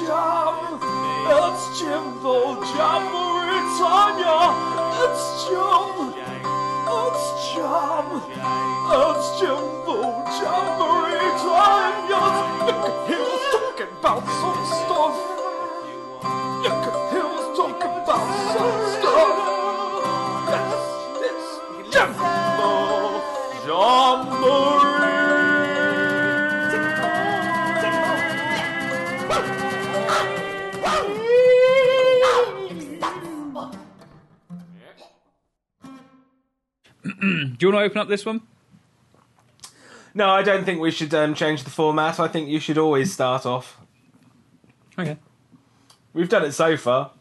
Jam, it's Jimbo Jamboree It's Jam, it's Jam, it's Jimbo Jamboree Tanya. Can hear talking about some stuff. Do you want to open up this one? No, I don't think we should um, change the format. I think you should always start off. Okay. We've done it so far.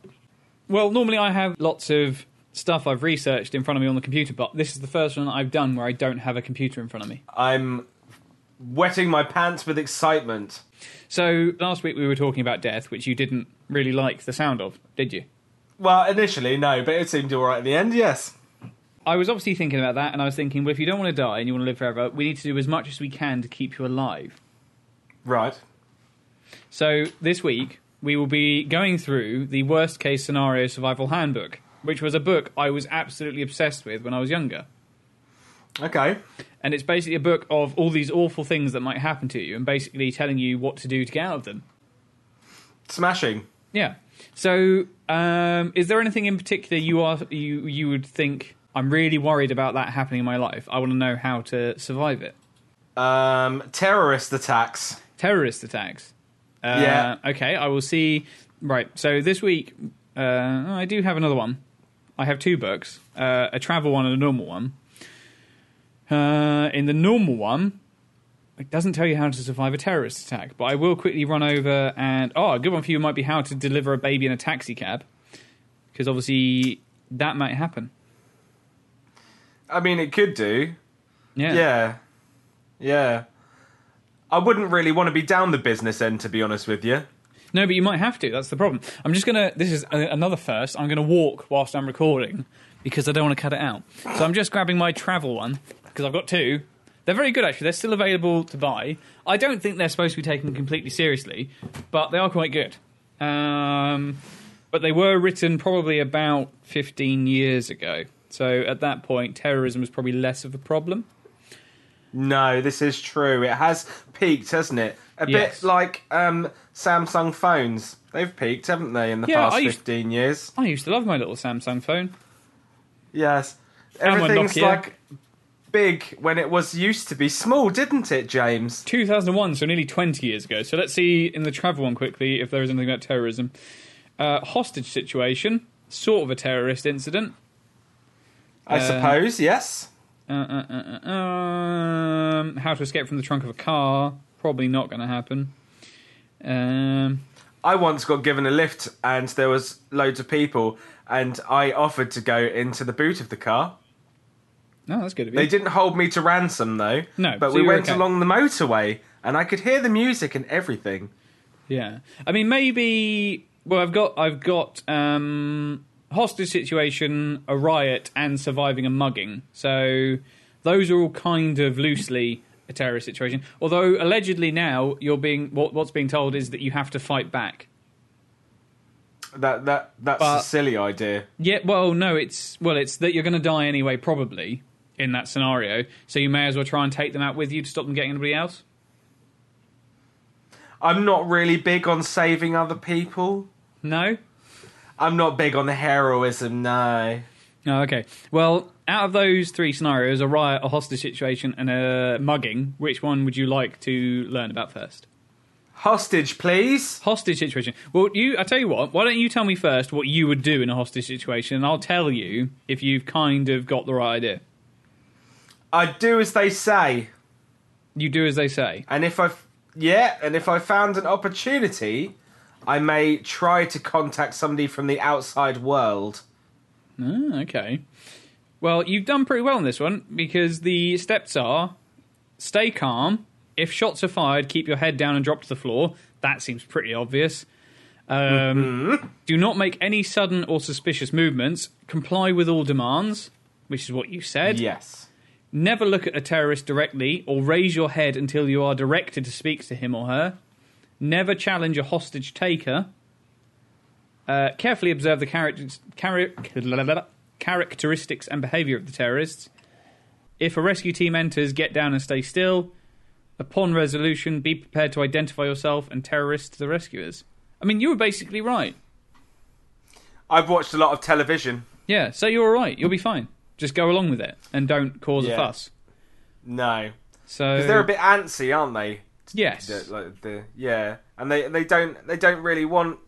Well, normally I have lots of stuff I've researched in front of me on the computer, but this is the first one I've done where I don't have a computer in front of me. I'm wetting my pants with excitement. So last week we were talking about death, which you didn't really like the sound of, did you? Well, initially, no, but it seemed all right at the end, yes. I was obviously thinking about that, and I was thinking, well, if you don't want to die and you want to live forever, we need to do as much as we can to keep you alive. Right. So this week we will be going through the worst case scenario survival handbook, which was a book I was absolutely obsessed with when I was younger. Okay. And it's basically a book of all these awful things that might happen to you, and basically telling you what to do to get out of them. Smashing. Yeah. So, um, is there anything in particular you are you you would think I'm really worried about that happening in my life? I want to know how to survive it. Um, terrorist attacks. Terrorist attacks. Uh, Yeah. Okay, I will see. Right. So this week, uh, I do have another one. I have two books: uh, a travel one and a normal one. Uh, in the normal one, it doesn't tell you how to survive a terrorist attack, but I will quickly run over and oh, a good one for you might be how to deliver a baby in a taxi cab, because obviously that might happen. I mean, it could do. Yeah. Yeah. Yeah. I wouldn't really want to be down the business end, to be honest with you. No, but you might have to. That's the problem. I'm just gonna. This is a, another first. I'm gonna walk whilst I'm recording because I don't want to cut it out. So I'm just grabbing my travel one because I've got two. They're very good actually. They're still available to buy. I don't think they're supposed to be taken completely seriously, but they are quite good. Um, but they were written probably about 15 years ago. So at that point, terrorism was probably less of a problem. No, this is true. It has peaked, hasn't it? A Yes. bit like um, Samsung phones. They've peaked, haven't they, in the Yeah, past I used- 15 years? I used to love my little Samsung phone. Yes. And Everything's like big when it was used to be small, didn't it, James? 2001, so nearly 20 years ago. So let's see in the travel one quickly if there is anything about terrorism. Uh, hostage situation, sort of a terrorist incident. I Uh, suppose, yes. Uh, uh, uh, uh, um, how to escape from the trunk of a car, probably not going to happen. Um, I once got given a lift and there was loads of people and I offered to go into the boot of the car. no, that's good of you. They didn't hold me to ransom though. No, But so we went okay. along the motorway and I could hear the music and everything. Yeah, I mean maybe. Well, I've got I've got um, hostage situation, a riot, and surviving a mugging. So those are all kind of loosely a terrorist situation. Although allegedly now you're being what, what's being told is that you have to fight back. That that that's But- a silly idea. Yeah, well, no, it's well, it's that you're going to die anyway, probably in that scenario. So you may as well try and take them out with you to stop them getting anybody else. I'm not really big on saving other people. No. I'm not big on the heroism, no. Oh, okay. Well, out of those three scenarios, a riot, a hostage situation, and a mugging, which one would you like to learn about first? Hostage, please. Hostage situation. Well, you. I tell you what. Why don't you tell me first what you would do in a hostage situation, and I'll tell you if you've kind of got the right idea. I do as they say. You do as they say. And if I yeah, and if I found an opportunity, I may try to contact somebody from the outside world. Ah, okay. Well, you've done pretty well in this one because the steps are stay calm. If shots are fired, keep your head down and drop to the floor. That seems pretty obvious. Um, Do not make any sudden or suspicious movements. Comply with all demands, which is what you said. Yes. Never look at a terrorist directly or raise your head until you are directed to speak to him or her. Never challenge a hostage taker. Uh, carefully observe the characters, chari- characteristics and behaviour of the terrorists. If a rescue team enters, get down and stay still. Upon resolution, be prepared to identify yourself and terrorists to the rescuers. I mean, you were basically right. I've watched a lot of television. Yeah, so you're all right. You'll be fine. Just go along with it and don't cause a fuss. No, So because they're a bit antsy, aren't they? Yes, The, like the yeah, and they they don't they don't really want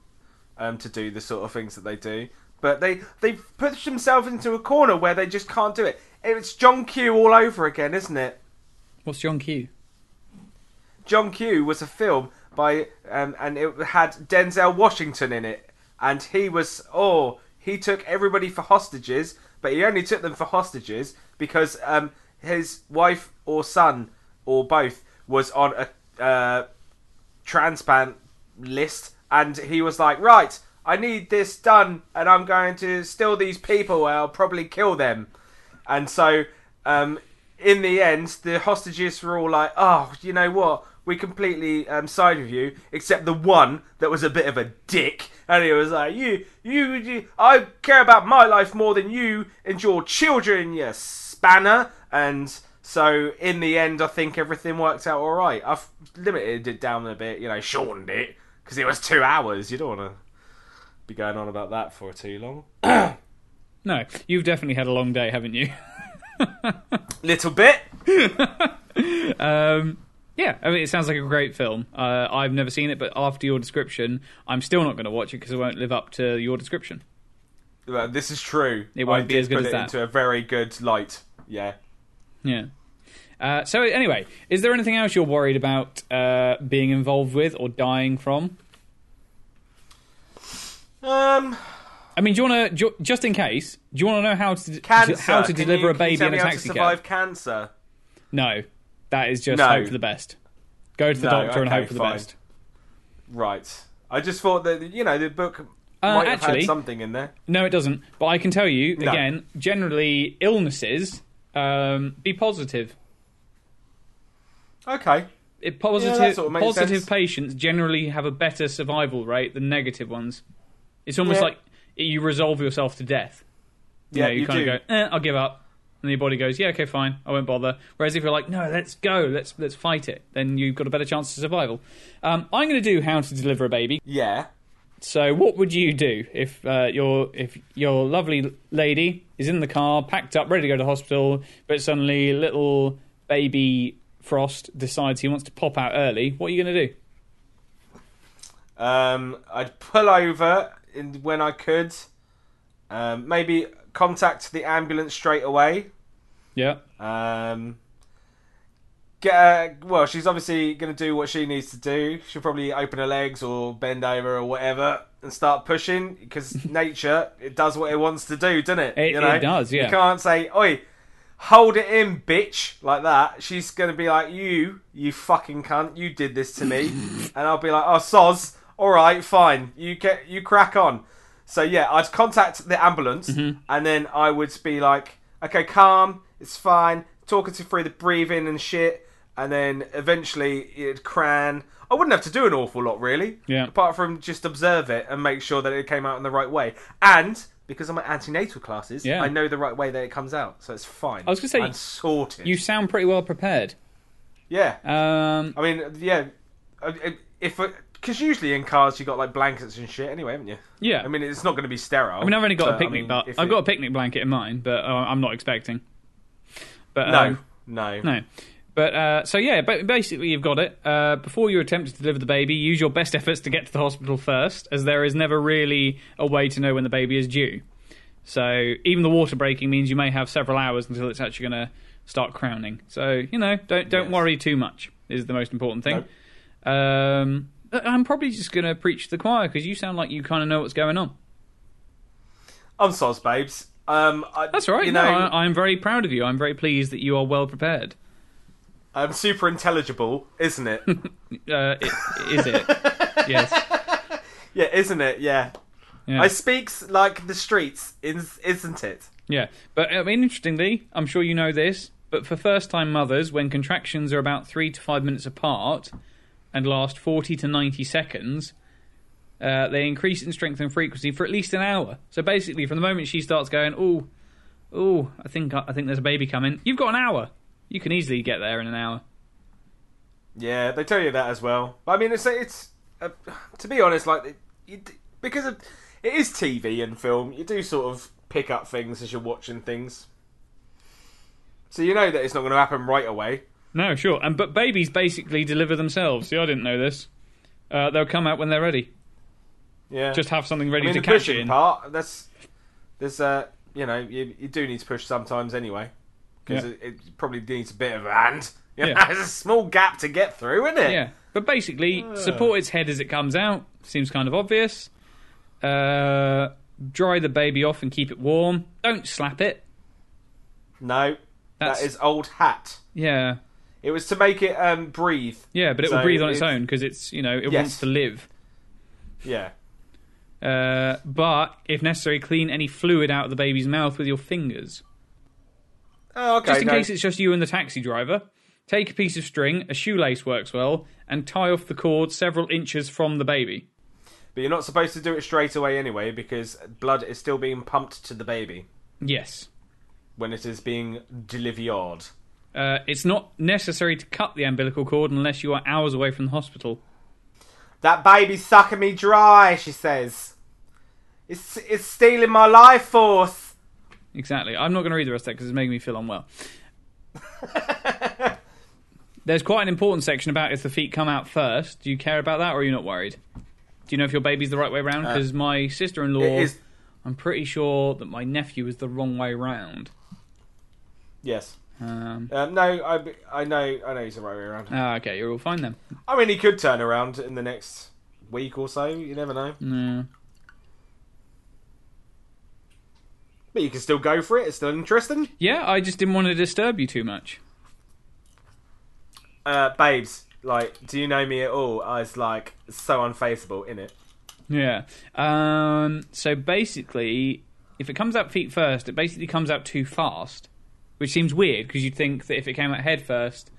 um to do the sort of things that they do, but they they push themselves into a corner where they just can't do it. It's John Q all over again, isn't it? what's John Q? John Q was a film by um, and it had Denzel Washington in it, and he was oh he took everybody for hostages, but he only took them for hostages because um, his wife or son or both was on a uh, transplant list, and he was like right. I need this done, and I'm going to steal these people. I'll probably kill them. And so, um, in the end, the hostages were all like, "Oh, you know what? We completely um, side with you, except the one that was a bit of a dick." And he was like, "You, you, you I care about my life more than you and your children, you spanner." And so, in the end, I think everything worked out all right. I've limited it down a bit, you know, shortened it because it was two hours. You don't want to be going on about that for too long. No, you've definitely had a long day, haven't you? Little bit. Um, yeah, I mean, it sounds like a great film. Uh, I've never seen it, but after your description, I'm still not going to watch it because it won't live up to your description. Well, this is true. It won't I be as good put as it that. into a very good light. Yeah. Yeah. Uh, so anyway, is there anything else you're worried about uh, being involved with or dying from? Um, I mean, do you want to just in case? Do you want to know how to cancer. how to Can deliver you- a baby in a how to survive cab? cancer. No, that is just No. hope for the best. Go to the No, doctor and hope for the fine. best. Right. I just thought that you know the book Uh, might have actually- had something in there. No, it doesn't. But I can tell you No. again. Generally, illnesses um, be positive. Okay. It, positive that sort of positive sense. patients generally have a better survival rate than negative ones. It's almost Yeah. like you resolve yourself to death. You Yeah, know, you, you kind do. of go, eh, I'll give up. And your body goes, yeah, okay, fine, I won't bother. Whereas if you're like, no, let's go, let's let's fight it, then you've got a better chance of survival. Um, I'm going to do how to deliver a baby. Yeah. So, what would you do if uh, your if your lovely lady is in the car, packed up, ready to go to hospital, but suddenly little baby Frost decides he wants to pop out early? What are you going to do? Um, I'd pull over in, when I could. Um, maybe contact the ambulance straight away. Yeah, Um, get her, well, she's obviously going to do what she needs to do. She'll probably open her legs or bend over or whatever and start pushing because nature it does what it wants to do, doesn't it? It- you know? it does, yeah. You can't say, "Oi, hold it in, bitch," like that. She's going to be like, "You, you fucking cunt, you did this to me," and I'll be like, "Oh, soz, all right, fine, you get, you crack on." So yeah, I'd contact the ambulance, Mm-hmm. and then I would be like, "Okay, calm, it's fine." Talking to through the breathing and shit, and then eventually it'd cran. I wouldn't have to do an awful lot really, Yeah. apart from just observe it and make sure that it came out in the right way. And because I'm at antenatal classes, Yeah. I know the right way that it comes out, so it's fine. I was gonna say, I'm sorted. you sound pretty well prepared. yeah. Um, I mean, yeah. uh, If because usually in cars you got like blankets and shit anyway, haven't you? yeah, I mean, it's not going to be sterile. I mean, I've only got a picnic, I mean, but I've it- got a picnic blanket in mine, but uh, I'm not expecting. But no, um, no, No. But uh, so yeah, but basically you've got it. Uh, before you attempt to deliver the baby, use your best efforts to get to the hospital first, as there is never really a way to know when the baby is due. So even the water breaking means you may have several hours until it's actually going to start crowning. So you know, don't don't Yes. worry too much is the most important thing. Um, I'm probably just going to preach to the choir because you sound like you kind of know what's going on. I'm soz, babes. Um, I, That's right. You no, know, I, I'm very proud of you. I'm very pleased that you are well prepared. I'm super intelligible, isn't it? Uh, i- is it? yes. yeah, isn't it? Yeah. Yeah. I speaks like the streets, is, isn't it? Yeah, but I mean, interestingly, I'm sure you know this, but for first-time mothers, when contractions are about three to five minutes apart, and last 40 to 90 seconds, uh, they increase in strength and frequency for at least an hour. So basically, from the moment she starts going, "Oh, oh, I think I think there's a baby coming," you've got an hour. You can easily get there in an hour. Yeah, they tell you that as well. But I mean, it's it's uh, to be honest, like it, because of, it is TV and film, you do sort of pick up things as you're watching things. So you know that it's not going to happen right away. No, sure. And but babies basically deliver themselves. See, I didn't know this. Uh, they'll come out when they're ready. Yeah, Just have something I ready mean, to the catch pushing in. part. That's there's uh you know you you do need to push sometimes anyway because Yeah. it, it probably needs a bit of a hand. You know, Yeah. There's a small gap to get through, isn't it? Yeah, but basically, support its head as it comes out. Seems kind of obvious. Uh, dry the baby off and keep it warm. Don't slap it. No, That's that is old hat. yeah, It was to make it um breathe. yeah, but it will breathe on its, it's- own because it's you know it Yes. wants to live. Yeah. Uh, but if necessary, clean any fluid out of the baby's mouth with your fingers. Oh, okay. Just in no. case it's just you and the taxi driver, take a piece of string, a shoelace works well, and tie off the cord several inches from the baby. But you're not supposed to do it straight away anyway because blood is still being pumped to the baby Yes. when it is being delivered. Uh, it's not necessary to cut the umbilical cord unless you are hours away from the hospital. That baby's sucking me dry, she says. It's it's stealing my life force. Exactly. I'm not going to read the rest of that because it's making me feel unwell. There's quite an important section about if the feet come out first. Do you care about that or are you not worried? Do you know if your baby's the right way round? Because my sister in law, It is I'm pretty sure that my nephew is the wrong way round. yes. Um, Um, no, I, I know I know he's the right way around. ah, okay, you're all fine then. I mean, he could turn around in the next week or so. You never know. No. But you can still go for it. It's still interesting. Yeah, I just didn't want to disturb you too much. Uh, babes, like, do you know me at all? I was like so unfaceable in it. Yeah. Um, so basically, if it comes out feet first, it basically comes out too fast, which seems weird because you'd think that if it came out head first,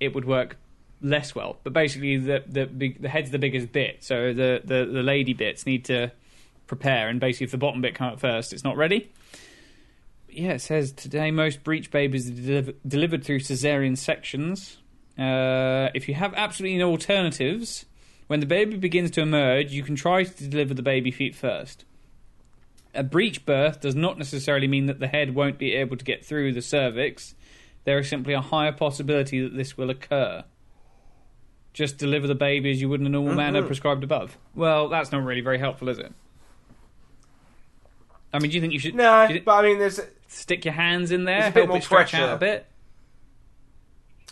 it would work less well. But basically, the the big, the head's the biggest bit, so the, the the lady bits need to prepare, and basically, if the bottom bit come out first, it's not ready. Yeah, it says today most breech babies are deliver- delivered through cesarean sections. Uh, if you have absolutely no alternatives, when the baby begins to emerge, you can try to deliver the baby feet first. A breech birth does not necessarily mean that the head won't be able to get through the cervix. There is simply a higher possibility that this will occur. Just deliver the baby as you would in a normal manner Mhm. prescribed above. Well, that's not really very helpful, is it? I mean, do you think you should No, you but I mean, there's. stick your hands in there, a bit help more it stretch pressure. out a bit?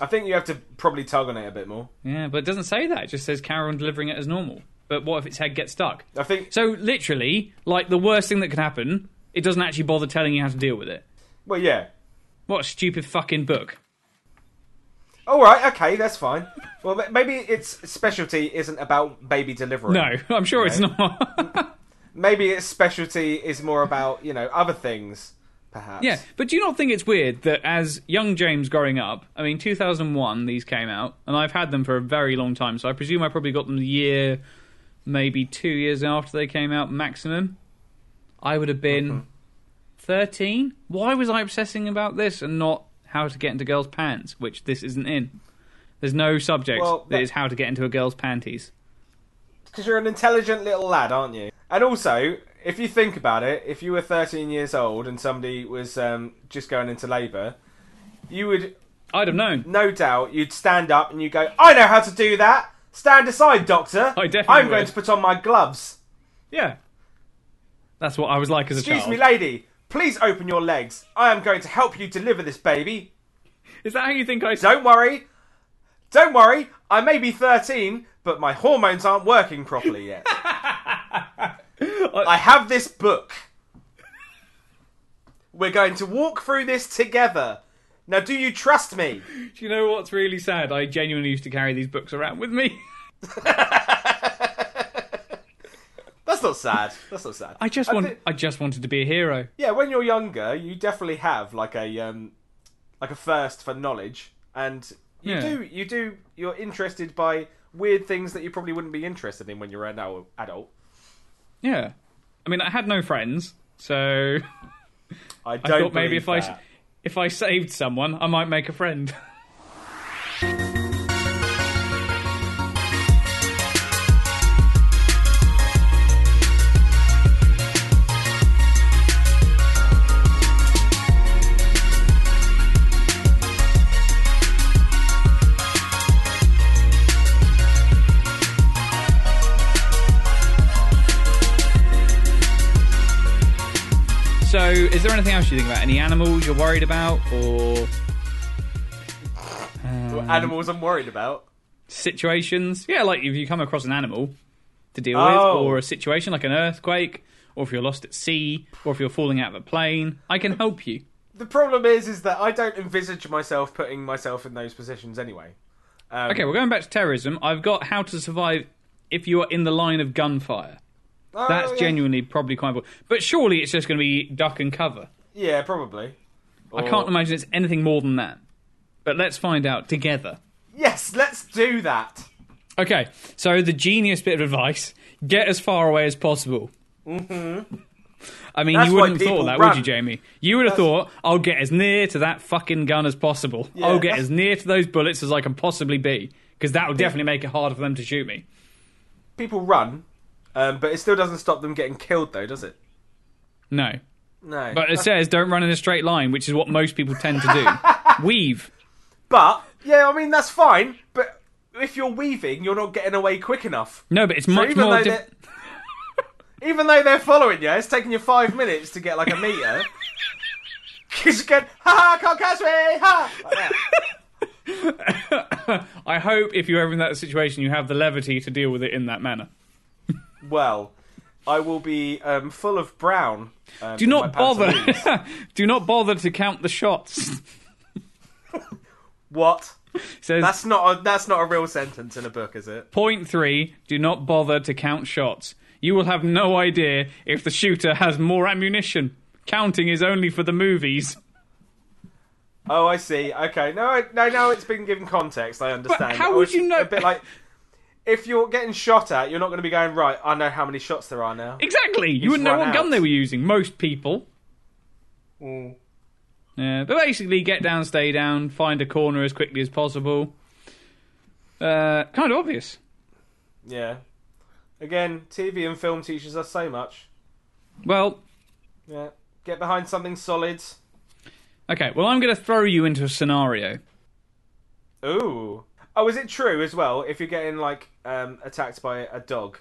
I think you have to probably tug on it a bit more. Yeah, but it doesn't say that. It just says carry on delivering it as normal. But what if its head gets stuck? I think. So literally, like the worst thing that could happen, it doesn't actually bother telling you how to deal with it. Well, yeah. What a stupid fucking book. All right. Okay, that's fine. Well, maybe its specialty isn't about baby delivery. No, I'm sure it's not. Maybe its specialty is more about you know other things, perhaps. yeah, but do you not think it's weird that as young James growing up, I mean, 2001 these came out, and I've had them for a very long time, so I presume I probably got them the year, maybe two years after they came out maximum. I would have been Mm-hmm. 13. Why was I obsessing about this and not how to get into girls' pants, which this isn't in? There's no subject Well, that that- is how to get into a girl's panties. Because you're an intelligent little lad, aren't you? And also, if you think about it, if you were 13 years old and somebody was um, just going into labour, you would I'd have known. no doubt you'd stand up and you go, "I know how to do that. Stand aside, doctor. I definitely I'm going would. to put on my gloves. Yeah. That's what I was like as a Excuse child. me, lady. Please open your legs. I am going to help you deliver this baby. Is that how you think I Don't worry. Don't worry. I may be 13, but my hormones aren't working properly yet. I have this book. We're going to walk through this together. Now, do you trust me? Do you know what's really sad? I genuinely used to carry these books around with me. That's not sad. That's not sad. I just I want I just wanted to be a hero. yeah, when you're younger, you definitely have like a um, like a thirst for knowledge, and You Yeah. do. You do. You're interested by weird things that you probably wouldn't be interested in when you're an adult. Yeah. I mean, I had no friends, so I I thought maybe if I if I saved someone, I might make a friend. else you think about? Any animals you're worried about, or um, animals I'm worried about. situations? Yeah, like if you come across an animal to deal Oh. with, or a situation like an earthquake, or if you're lost at sea, or if you're falling out of a plane, I can help you. The problem is, is that I don't envisage myself putting myself in those positions anyway. Um, Okay, we're going back to terrorism. I've got how to survive if you are in the line of gunfire. oh, That's yeah. genuinely probably quite important. But surely it's just going to be duck and cover. Yeah, probably. I can't imagine it's anything more than that. But let's find out together. Yes, let's do that. Okay, so the genius bit of advice: get as far away as possible. Mm-hmm. I mean, That's you wouldn't have people thought that, run. would you, Jamie? You would have thought, "I'll get as near to that fucking gun as possible. Yeah, I'll get that's- as near to those bullets as I can possibly be, because that will definitely make it harder for them to shoot me." People run, um, but it still doesn't stop them getting killed, though, does it? No, No. but it says don't run in a straight line, which is what most people tend to do. Weave. But yeah, I mean that's fine. But if you're weaving, you're not getting away quick enough. No, but it's So much even more. though they're even though they're following you, it's taking you five minutes to get like a meter. Because you go, ha ha, can't catch me, ha! Like. I hope if you're ever in that situation, you have the levity to deal with it in that manner. Well, I will be um, full of brown. Um, Do not bother. Do not bother to count the shots. what? says That's not a that's not a real sentence in a book, is it? point three. Do not bother to count shots. You will have no idea if the shooter has more ammunition. Counting is only for the movies. Oh, I see. Okay, no, I- no, now it's been given context. I understand. But how would you know- A bit like if you're getting shot at, you're not going to be going right. I know how many shots there are now. Exactly. You wouldn't know what gun they were using. Most people. Mm. Yeah, but basically, get down, stay down, find a corner as quickly as possible. Uh, kind of obvious. Yeah. Again, TV and film teaches us so much. Well, Yeah. Get behind something solid. okay. Well, I'm going to throw you into a scenario. Ooh. Oh, is it true as well? If you're getting like um, attacked by a dog,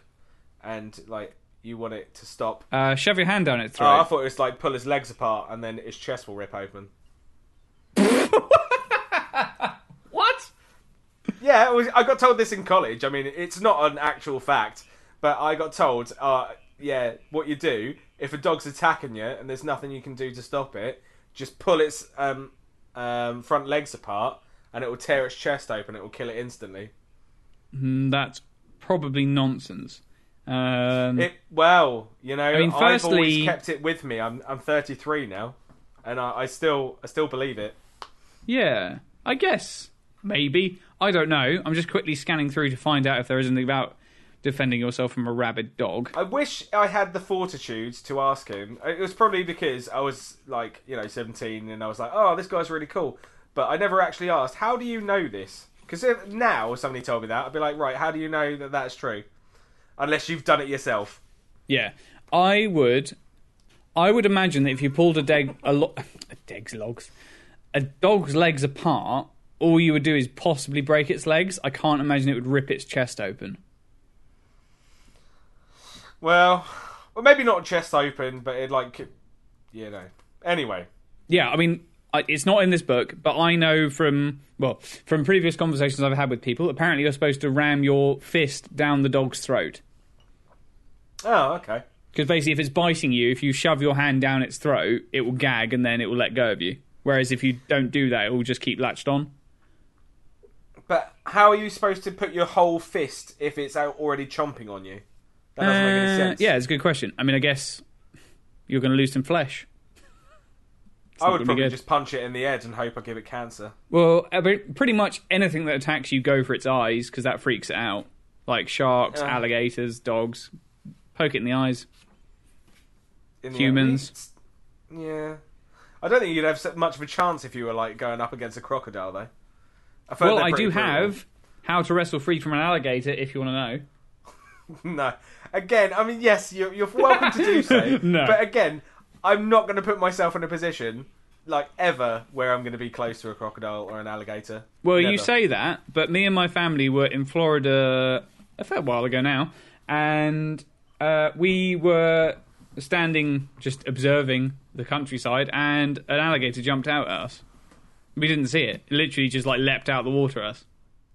and like you want it to stop. Uh, shove your hand down its Oh. I thought it was like pull his legs apart and then his chest will rip open. what? Yeah, it was, I got told this in college. I mean, it's not an actual fact, but I got told, uh, yeah, what you do if a dog's attacking you and there's nothing you can do to stop it, just pull its um, um, front legs apart and it will tear its chest open. It will kill it instantly. Mm, That's probably nonsense. Um, It well, you know, I mean, have always kept it with me. I'm I'm 33 now, and I, I still I still believe it. yeah, I guess maybe. I don't know. I'm just quickly scanning through to find out if there is anything about defending yourself from a rabid dog. I wish I had the fortitude to ask him. It was probably because I was like, you know, 17 and I was like, oh, this guy's really cool. But I never actually asked, how do you know this? Because now, if somebody told me that, I'd be like, right, how do you know that that's true? Unless you've done it yourself. Yeah, I would. I would imagine that if you pulled a deg, a, lo- a dog's logs, a dog's legs apart, all you would do is possibly break its legs. I can't imagine it would rip its chest open. Well, well, maybe not chest open, but it like, you know. Anyway, Yeah, I mean, it's not in this book, but I know from well, from previous conversations I've had with people. Apparently, you're supposed to ram your fist down the dog's throat oh, okay. because basically, if it's biting you, if you shove your hand down its throat, it will gag and then it will let go of you. Whereas if you don't do that, it will just keep latched on. But how are you supposed to put your whole fist if it's out already chomping on you? That doesn't make any Uh, sense. Yeah, it's a good question. I mean, I guess you're going to lose some flesh. I would probably just punch it in the head and hope I give it cancer. Well, pretty much anything that attacks you, go for its eyes because that freaks it out. Like sharks, Yeah. alligators, dogs. Poke it in the eyes. In the Humans. End. Yeah. I don't think you'd have much of a chance if you were like going up against a crocodile, though. I Well, I do brutal. have how to wrestle free from an alligator if you want to know. No. Again, I mean, yes, you're, you're welcome to do so. No. But again, I'm not going to put myself in a position, like, ever, where I'm going to be close to a crocodile or an alligator. Well, you say that, but me and my family were in Florida a fair while ago now, and uh, we were standing just observing the countryside, and an alligator jumped out at us. We didn't see it. It literally just like leapt out of the water at us.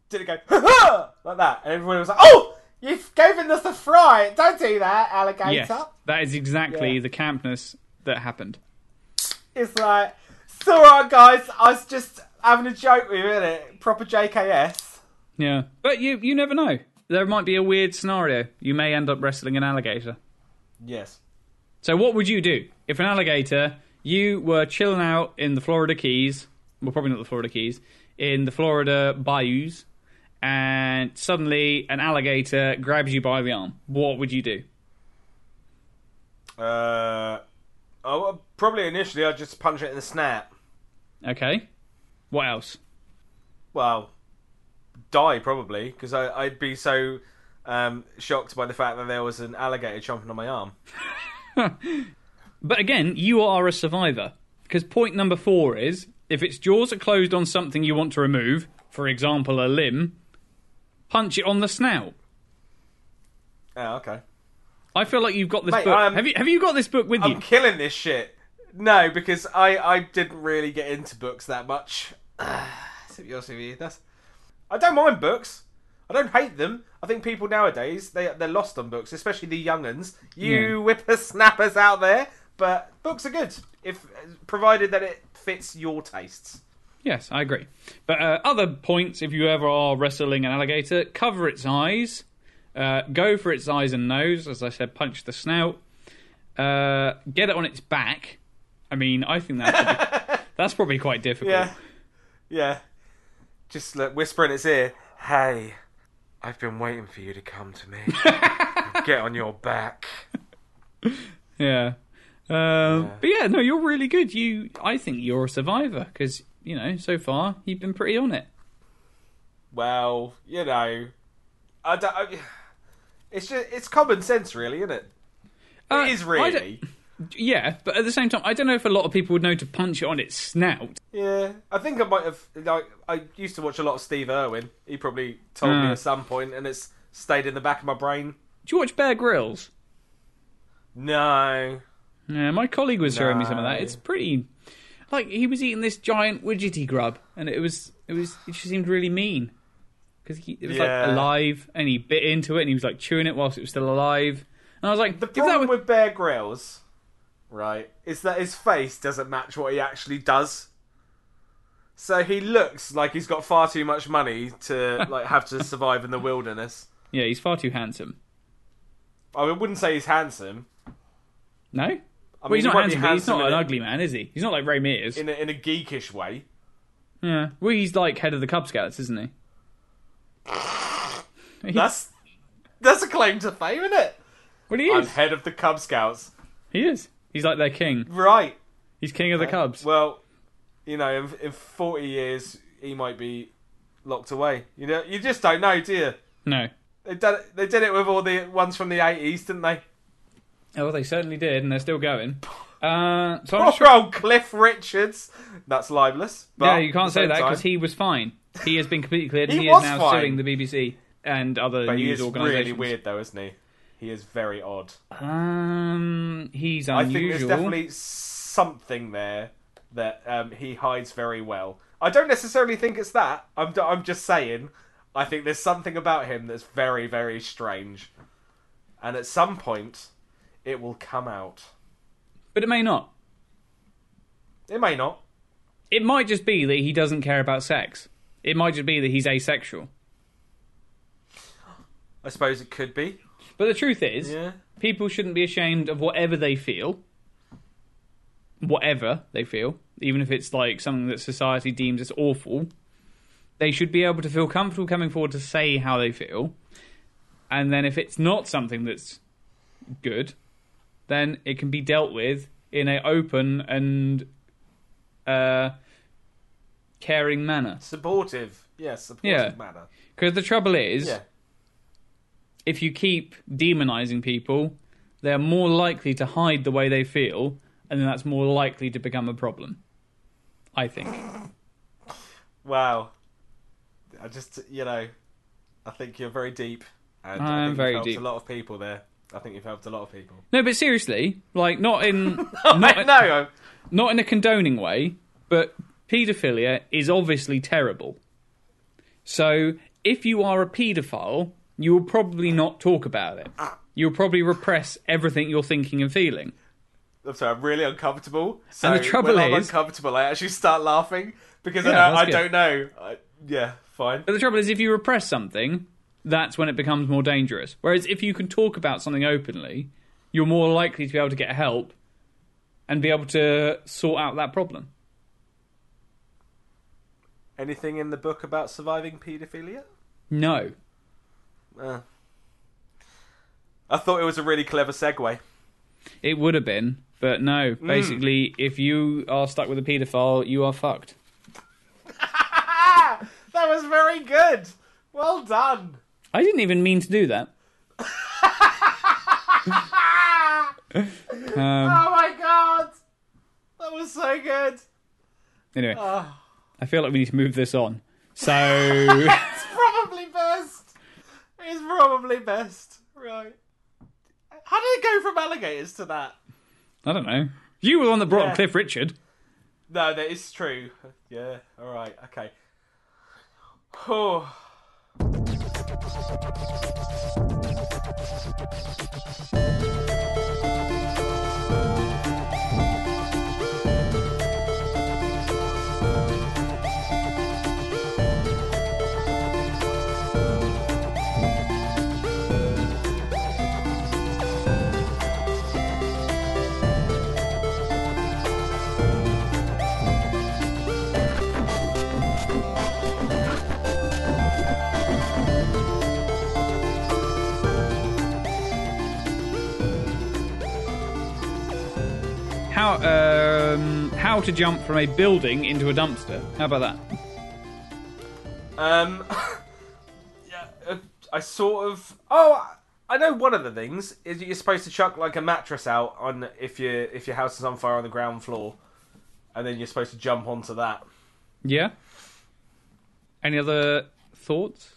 Did it go, like that? And everyone was like, oh! You've given us a fright! Don't do that, alligator! Yes, that is exactly Yeah. the campness that happened. It's like, it's alright, guys, I was just having a joke with you, innit? Proper JKS. Yeah, but you you never know. There might be a weird scenario. You may end up wrestling an alligator. Yes. So what would you do if an alligator? You were chilling out in the Florida Keys. Well, probably not the Florida Keys. In the Florida bayous, and suddenly an alligator grabs you by the arm. What would you do? Uh, oh, well, probably initially I'd just punch it in the snap. Okay. What else? Well, die probably because I'd be so um, shocked by the fact that there was an alligator chomping on my arm. But again, you are a survivor. Because point number four is if its jaws are closed on something you want to remove, for example, a limb, punch it on the snout. Oh, okay. I feel like you've got this Mate, book. I'm- have you have you got this book with you? I'm you? killing this shit. No, because I, I didn't really get into books that much. to be honest with you, that's I don't mind books. I don't hate them. I think people nowadays they they're lost on books, especially the young younguns. You whippersnappers out there, but books are good if provided that it fits your tastes. Yes, I agree. But uh, other points, if you ever are wrestling an alligator, cover its eyes, uh, go for its eyes and nose. As I said, punch the snout, uh, get it on its back. I mean, I think that's probably, that's probably quite difficult. Yeah, yeah. Just like, whisper in its ear, "Hey, I've been waiting for you to come to me. Get on your back." Yeah. Um, But yeah, no, you're really good. You, I think you're a survivor because you know so far you've been pretty on it. Well, you know, I don't. I, it's just it's common sense, really, isn't it? Uh, it is really. Yeah, but at the same time, I don't know if a lot of people would know to punch it on its snout. Yeah, I think I might have. Like, I used to watch a lot of Steve Irwin. He probably told me Ah. at some point, and it's stayed in the back of my brain. Do you watch Bear Grylls? No, Yeah, my colleague was showing me some of that. It's pretty like he was eating this giant witchetty grub, and it was it was it just seemed really mean because it was Yeah. like alive, and he bit into it, and he was like chewing it whilst it was still alive. And I was like, the if that problem was, with Bear Grylls, right, is that his face doesn't match what he actually does. So he looks like he's got far too much money to like have to survive in the wilderness. yeah, he's far too handsome. I wouldn't say he's handsome. No, I well, he's he not handsome. but he's not an a- ugly man, is he? He's not like Ray Mears. in a, in a geekish way. Yeah, well, he's like head of the Cub Scouts, isn't he? That's that's a claim to fame, isn't it? well, he is? I'm head of the Cub Scouts. He is. He's like their king. Right. He's king of the Cubs. Well, you know, in, in 40 years, he might be locked away. You know, you just don't know, do you? no. They did it, they did it with all the ones from the 80s, didn't they? Oh, they certainly did, and they're still going. Uh, so I'm Poor old Cliff Richards. That's libelous. Yeah, you can't say that because he was fine. He has been completely cleared, and He he, was is now fine. suing the BBC and other But he news is organisations. really weird, though, isn't he? He is very odd. Um, he's unusual. I think there's definitely something there that um, he hides very well. I don't necessarily think it's that. I'm, I'm just saying. I think there's something about him that's very, very strange. And at some point, it will come out. but it may not. It may not. It might just be that he doesn't care about sex. It might just be that he's asexual. I suppose it could be. But the truth is, Yeah. people shouldn't be ashamed of whatever they feel. whatever they feel, even if it's like something that society deems as awful, they should be able to feel comfortable coming forward to say how they feel. And then if it's not something that's good, then it can be dealt with in a open and uh, caring manner. Supportive, yes, supportive Yeah. manner. Because the trouble is, Yeah, if you keep demonizing people, they're more likely to hide the way they feel, and then that's more likely to become a problem. I think. wow. I just, you know, I think you're very deep, and I am think very you've helped deep. a lot of people there. I think you've helped a lot of people. No, but seriously, like not in not, no, not in a condoning way, but paedophilia is obviously terrible. So if you are a paedophile, you will probably not talk about it. Ah. You'll probably repress everything you're thinking and feeling. I'm sorry, I'm really uncomfortable. So And the trouble when I'm is- uncomfortable, I actually start laughing because Yeah, I, I don't know. I, yeah, fine. But the trouble is, if you repress something, that's when it becomes more dangerous. Whereas if you can talk about something openly, you're more likely to be able to get help and be able to sort out that problem. Anything in the book about surviving paedophilia? No. Uh, I thought it was a really clever segue. It would have been, but no. Hmm. Basically, if you are stuck with a paedophile, you are fucked. That was very good. Well done. I didn't even mean to do that. um, Oh my god, that was so good. anyway, Oh, I feel like we need to move this on. So, it's probably best. It's probably best. Right. How did it go from alligators to that? I don't know. You were on the one that brought Yeah. up Cliff Richard. No, that is true. Yeah. All right. Okay. Oh. How to jump from a building into a dumpster? How about that? Um. yeah. Uh, I sort of. Oh, I know one of the things is you're supposed to chuck like a mattress out on if your if your house is on fire on the ground floor, and then you're supposed to jump onto that. Yeah. Any other thoughts?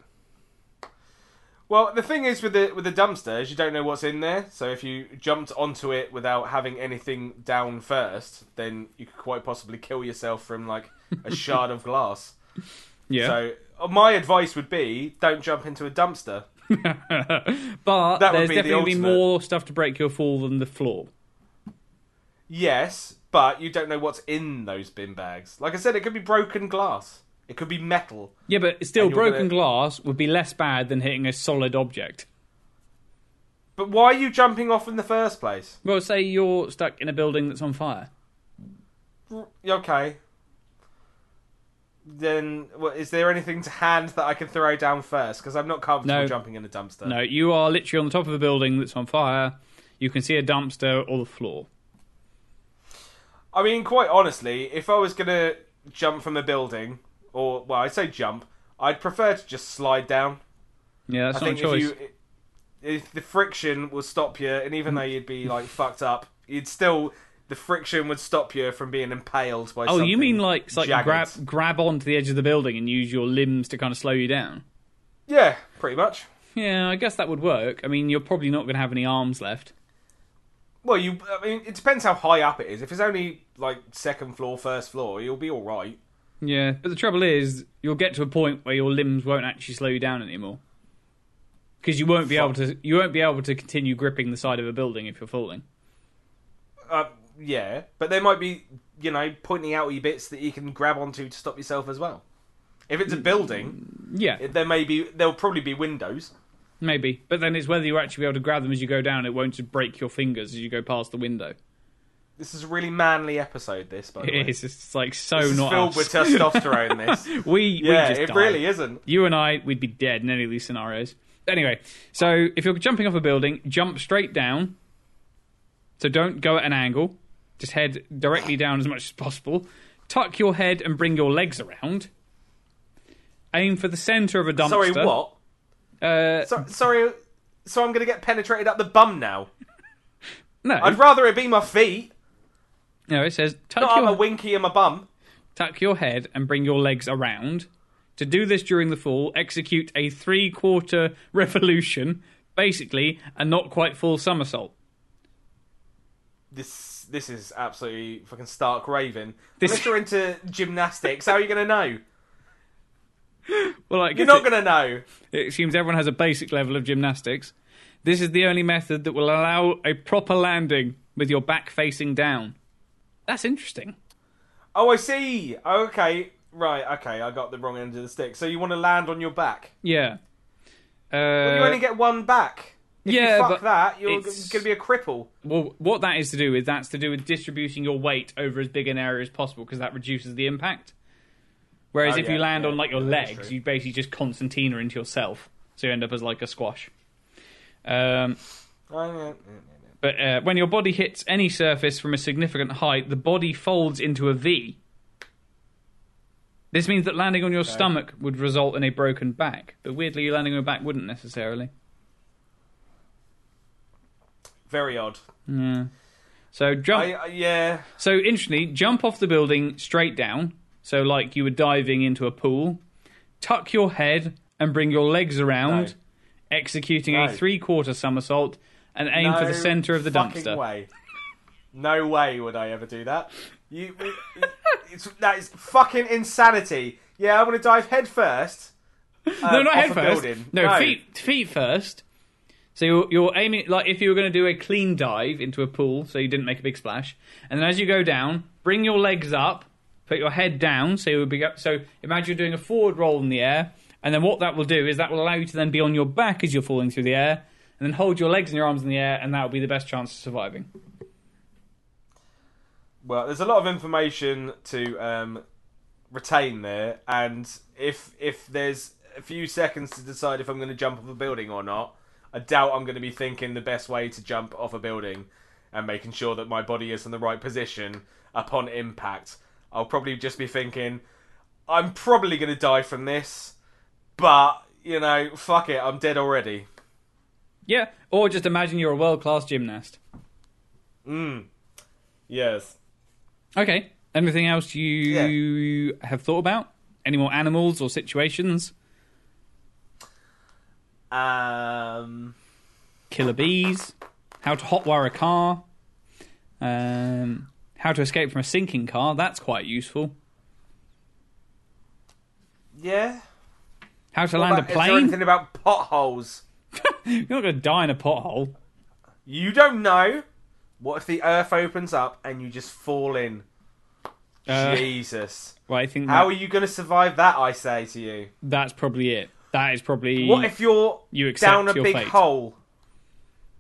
Well, the thing is with the with the dumpster is you don't know what's in there. So if you jumped onto it without having anything down first, then you could quite possibly kill yourself from like a shard of glass. Yeah. So uh, my advice would be don't jump into a dumpster. but that would there's be definitely ultimate. more stuff to break your fall than the floor. Yes, but you don't know what's in those bin bags. Like I said, it could be broken glass. It could be metal. Yeah, but still, broken gonna- glass would be less bad than hitting a solid object. But why are you jumping off in the first place? Well, say you're stuck in a building that's on fire. Mm, okay. Then, well, is there anything to hand that I can throw down first? Because I'm not comfortable No. jumping in a dumpster. No, you are literally on the top of a building that's on fire. You can see a dumpster or the floor. I mean, quite honestly, if I was gonna jump from a building, or well, I say jump, I'd prefer to just slide down. Yeah, that's I not a choice. if you, if the friction will stop you, and even though you'd be mm. like fucked up, you'd still the friction would stop you from being impaled by. Something. Oh, you mean like like jagged. grab grab onto the edge of the building and use your limbs to kind of slow you down? Yeah, pretty much. Yeah, I guess that would work. I mean, you're probably not going to have any arms left. Well, you. I mean, it depends how high up it is. If it's only like second floor, first floor, you'll be all right. Yeah, but the trouble is, you'll get to a point where your limbs won't actually slow you down anymore. Because you won't be able to, you won't be able to continue gripping the side of a building if you're falling. Uh, yeah, but there might be, you know, pointy outy bits that you can grab onto to stop yourself as well. If it's a building, Yeah, there may be, there'll probably be windows. maybe. But then it's whether you actually be able to grab them as you go down. It won't just break your fingers as you go past the window. This is a really manly episode. This, by the way, It is. It's like so This is not filled us. with testosterone. This, we, we yeah, just it die. really isn't. You and I, we'd be dead in any of these scenarios. Anyway, so if you're jumping off a building, jump straight down. So don't go at an angle. Just head directly down as much as possible. Tuck your head and bring your legs around. Aim for the centre of a dumpster. Sorry, what? Uh, So, sorry, so I'm going to get penetrated up the bum now. no, I'd rather it be my feet, no. It says tuck not your my winky and my bum. tuck your head and bring your legs around. To do this during the fall, execute a three-quarter revolution, basically a not quite full somersault. This this is absolutely fucking stark raving. This- Unless you're into gymnastics, how are you going to know? Well, I You're not going to know. It seems everyone has a basic level of gymnastics. This is the only method that will allow a proper landing with your back facing down. That's interesting. Oh, I see. Okay, right. Okay, I got the wrong end of the stick. So you want to land on your back? Yeah. Uh, But you only get one back. If yeah, you fuck that, you're going to be a cripple. well, what that is to do is that's to do with distributing your weight over as big an area as possible because that reduces the impact. Whereas Oh, if yeah, you land yeah, on like your legs, you basically just concertina into yourself, so you end up as like a squash. Um, Oh, yeah. But uh, when your body hits any surface from a significant height, the body folds into a V. This means that landing on your stomach would result in a broken back, but weirdly, landing on your back wouldn't necessarily. Very odd. Yeah. So jump. I, I, yeah. So interestingly, jump off the building straight down. So like you were diving into a pool. Tuck your head and bring your legs around, executing a three-quarter somersault, and aim for the centre of the dumpster. Way. No way would I ever do that. You, it's, that is fucking insanity. Yeah, I'm to dive head first. no, um, not head first. building. No, feet feet first. So you're, you're aiming like if you were going to do a clean dive into a pool, so you didn't make a big splash, and then as you go down, bring your legs up, put your head down, so you would be up, so imagine you're doing a forward roll in the air, and then what that will do is that will allow you to then be on your back as you're falling through the air, and then hold your legs and your arms in the air, and that will be the best chance of surviving. Well, there's a lot of information to um, retain there, and if if there's a few seconds to decide if I'm going to jump off a building or not, I doubt I'm going to be thinking the best way to jump off a building and making sure that my body is in the right position upon impact. I'll probably just be thinking, I'm probably going to die from this, but you know, fuck it, I'm dead already. Yeah, or just imagine you're a world class gymnast. Mm. Yes. Okay. Anything else you have thought about? Any more animals or situations? Um. killer bees, how to hotwire a car, um, how to escape from a sinking car. That's quite useful. Yeah. How to What land a about- there plane. anything about potholes? You're not going to die in a pothole. You don't know. What if the earth opens up and you just fall in? Uh, Jesus. Well, I think How that- are you going to survive that, I say to you? that's probably it. That is probably. What if you're you down a big fate. hole?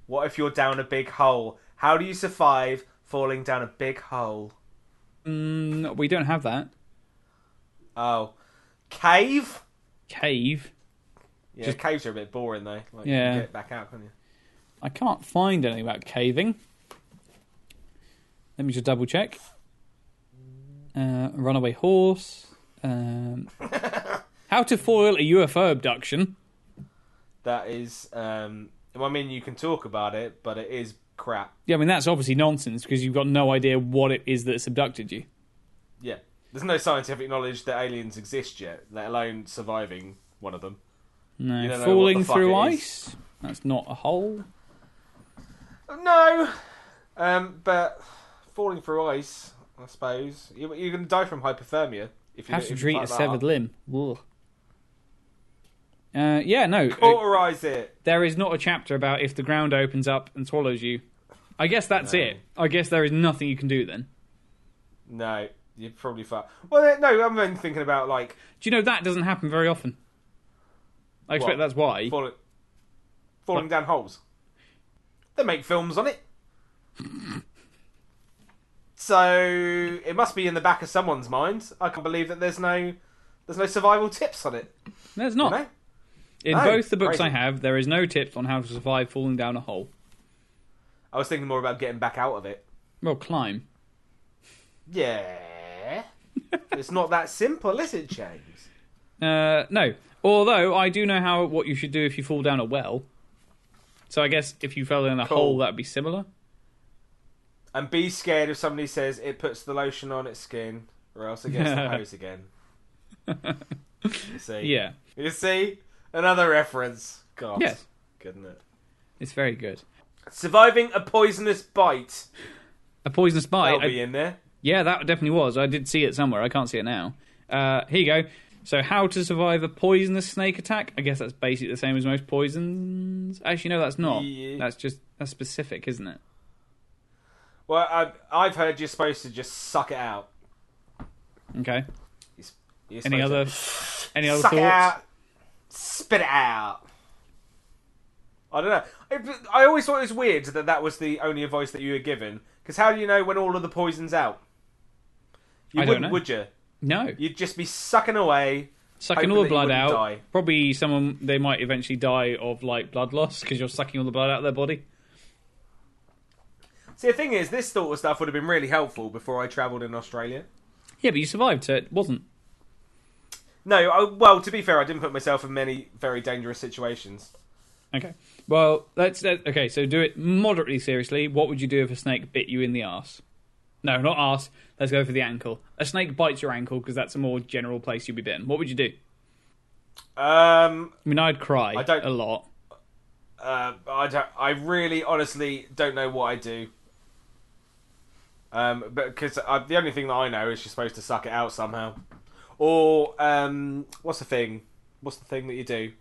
What if you're down a big hole? How do you survive falling down a big hole? Mm, we don't have that Oh. Cave? cave. Yeah, Just- caves are a bit boring though. Like, Yeah. You can get back out, can you? I can't find anything about caving. Let me just double check. Uh, runaway horse. Um, how to foil a UFO abduction. That is. Um, well, I mean, you can talk about it, but it is crap. Yeah, I mean that's obviously nonsense because you've got no idea what it is that's abducted you. Yeah. There's no scientific knowledge that aliens exist yet, let alone surviving one of them. No, You don't know falling what the fuck through it ice. That's not a hole. No, um, but falling through ice, I suppose you, you're going to die from hypothermia if you have to treat a severed limb. Ugh. Uh, yeah, no. Cauterize it. there is not a chapter about if the ground opens up and swallows you. I guess that's No. it. I guess there is nothing you can do then. No, you're probably fuck. Well, no, I'm then thinking about like Do you know that doesn't happen very often? I expect What? that's why. falling, falling down holes. They make films on it. So it must be in the back of someone's mind. I can't believe that there's no there's no survival tips on it. There's not. In No, both the books crazy. I have, there is no tips on how to survive falling down a hole. I was thinking more about getting back out of it. Well, climb. Yeah. it's not that simple, is it, James? Uh, no. Although I do know how what you should do if you fall down a well. So I guess if you fell in a Cool. hole, that'd be similar. And be scared if somebody says it puts the lotion on its skin, or else it gets the hose again. You see? Yeah. You see? Another reference. God. Yes. Good, isn't it? It's very good. Surviving a poisonous bite. A poisonous bite. That'll I- be in there. Yeah, that definitely was. I did see it somewhere. I can't see it now. Uh, here you go. So, how to survive a poisonous snake attack? I guess that's basically the same as most poisons. Actually, no, that's not. Yeah. That's just that's specific, isn't it? Well, I've, I've heard you're supposed to just suck it out. Okay. You're, you're Any other any other suck thoughts? it out, spit it out. I don't know. It- I always thought it was weird that that was the only advice that you were given. Because how do you know when all of the poison's out? You I don't wouldn't, know. would you? No. You'd just be sucking away. Sucking all the blood out. die. Probably someone they might eventually die of like blood loss because you're sucking all the blood out of their body. See, the thing is, this sort of stuff would have been really helpful before I travelled in Australia. Yeah, but you survived, so it wasn't. No, I, well, to be fair, I didn't put myself in many very dangerous situations. Okay. Well, let's let, okay. So do it moderately seriously. What would you do if a snake bit you in the ass? No, not ass. Let's go for the ankle. A snake bites your ankle because that's a more general place you'd be bitten. What would you do? Um, I mean, I'd cry I don't- a lot. uh, I don't. I really, honestly, don't know what I do. Um, but because the only thing that I know is you're supposed to suck it out somehow, or um, what's the thing? What's the thing that you do?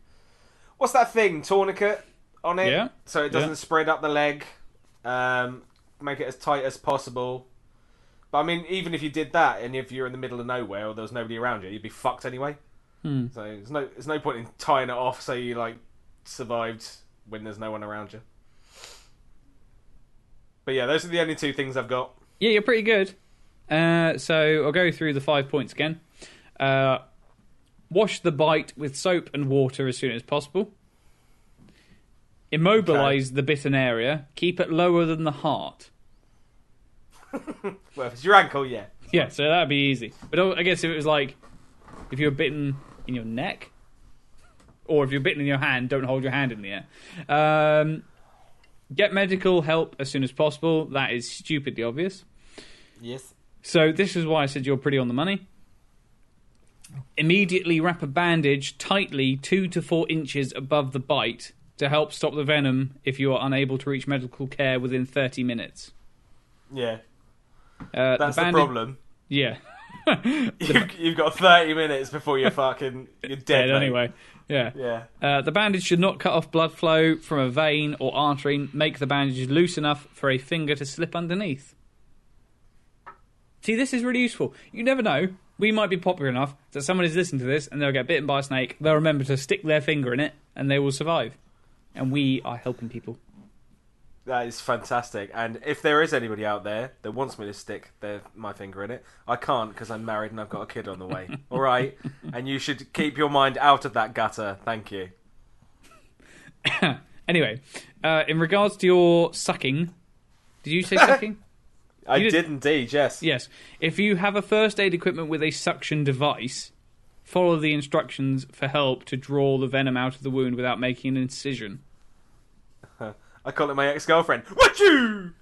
What's that thing? Tourniquet on it, Yeah, so it doesn't yeah. spread up the leg. Um, make it as tight as possible. But I mean, even if you did that, and if you're in the middle of nowhere or there was nobody around you, you'd be fucked anyway. Hmm. So there's no there's no point in tying it off so you like survived when there's no one around you. But yeah, those are the only two things I've got. Yeah, you're pretty good. Uh, so I'll go through the five points again. Uh, wash the bite with soap and water as soon as possible. Immobilize the bitten area. Keep it lower than the heart. Well, if it's your ankle, yeah. Yeah, so that'd be easy. But I guess if it was like, if you're bitten in your neck, or if you're bitten in your hand, don't hold your hand in the air. Um, get medical help as soon as possible. That is stupidly obvious. Yes. So this is why I said you're pretty on the money. Immediately wrap a bandage tightly two to four inches above the bite to help stop the venom if you are unable to reach medical care within 30 minutes. Yeah. Uh, That's the, bandage- problem. Yeah. You've, you've got 30 minutes before you're fucking you're dead, Dead anyway. Yeah. Yeah. Uh, the bandage should not cut off blood flow from a vein or artery. Make the bandage loose enough for a finger to slip underneath. See, this is really useful. You never know. We might be popular enough that someone is listening to this and they'll get bitten by a snake. They'll remember to stick their finger in it and they will survive. And we are helping people. That is fantastic. And if there is anybody out there that wants me to stick their, my finger in it, I can't because I'm married and I've got a kid on the way. All right? And you should keep your mind out of that gutter. Thank you. Anyway, uh, in regards to your sucking, did you say sucking? I did... did- indeed, yes. Yes. If you have a first aid equipment with a suction device, follow the instructions for help to draw the venom out of the wound without making an incision. I call it my ex girlfriend. What you?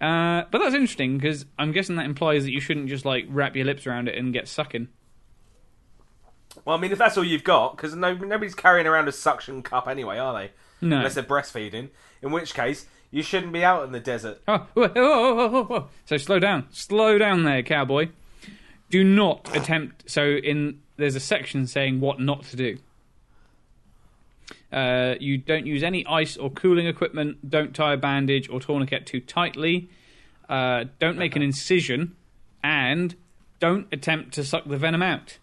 Uh, but that's interesting because I'm guessing that implies that you shouldn't just like wrap your lips around it and get sucking. Well, I mean, if that's all you've got, because no, nobody's carrying around a suction cup anyway, are they? No. Unless they're breastfeeding. In which case, you shouldn't be out in the desert. Oh, whoa, whoa, whoa. So slow down, slow down there, cowboy. Do not attempt. So in there's a section saying what not to do. Uh, you don't use any ice or cooling equipment. Don't tie a bandage or tourniquet too tightly. Uh, don't make an incision, and don't attempt to suck the venom out.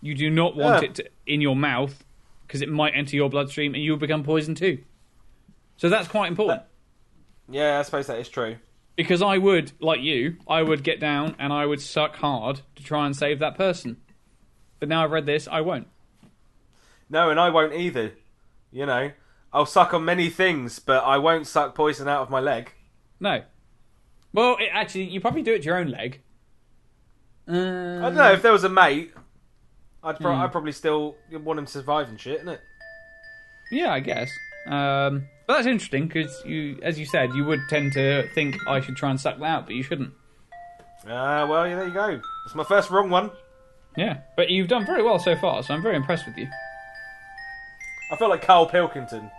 You do not want Yeah. it to, in your mouth because it might enter your bloodstream and you'll become poisoned too. So that's quite important. Yeah, I suppose that is true. Because I would, like you, I would get down and I would suck hard to try and save that person. But now I've read this, I won't. No, and I won't either. You know, I'll suck on many things, but I won't suck poison out of my leg. No. Well, it, actually, you probably do it to your own leg. Uh, I don't know if there was a mate. I'd, pro- Hmm. I'd probably still want him to survive and shit, innit? Yeah, I guess. Um, but that's interesting because you, as you said, you would tend to think I should try and suck that out, but you shouldn't. Ah, well, yeah, there you go. It's my first wrong one. Yeah, but you've done very well so far, so I'm very impressed with you. I feel like Carl Pilkington.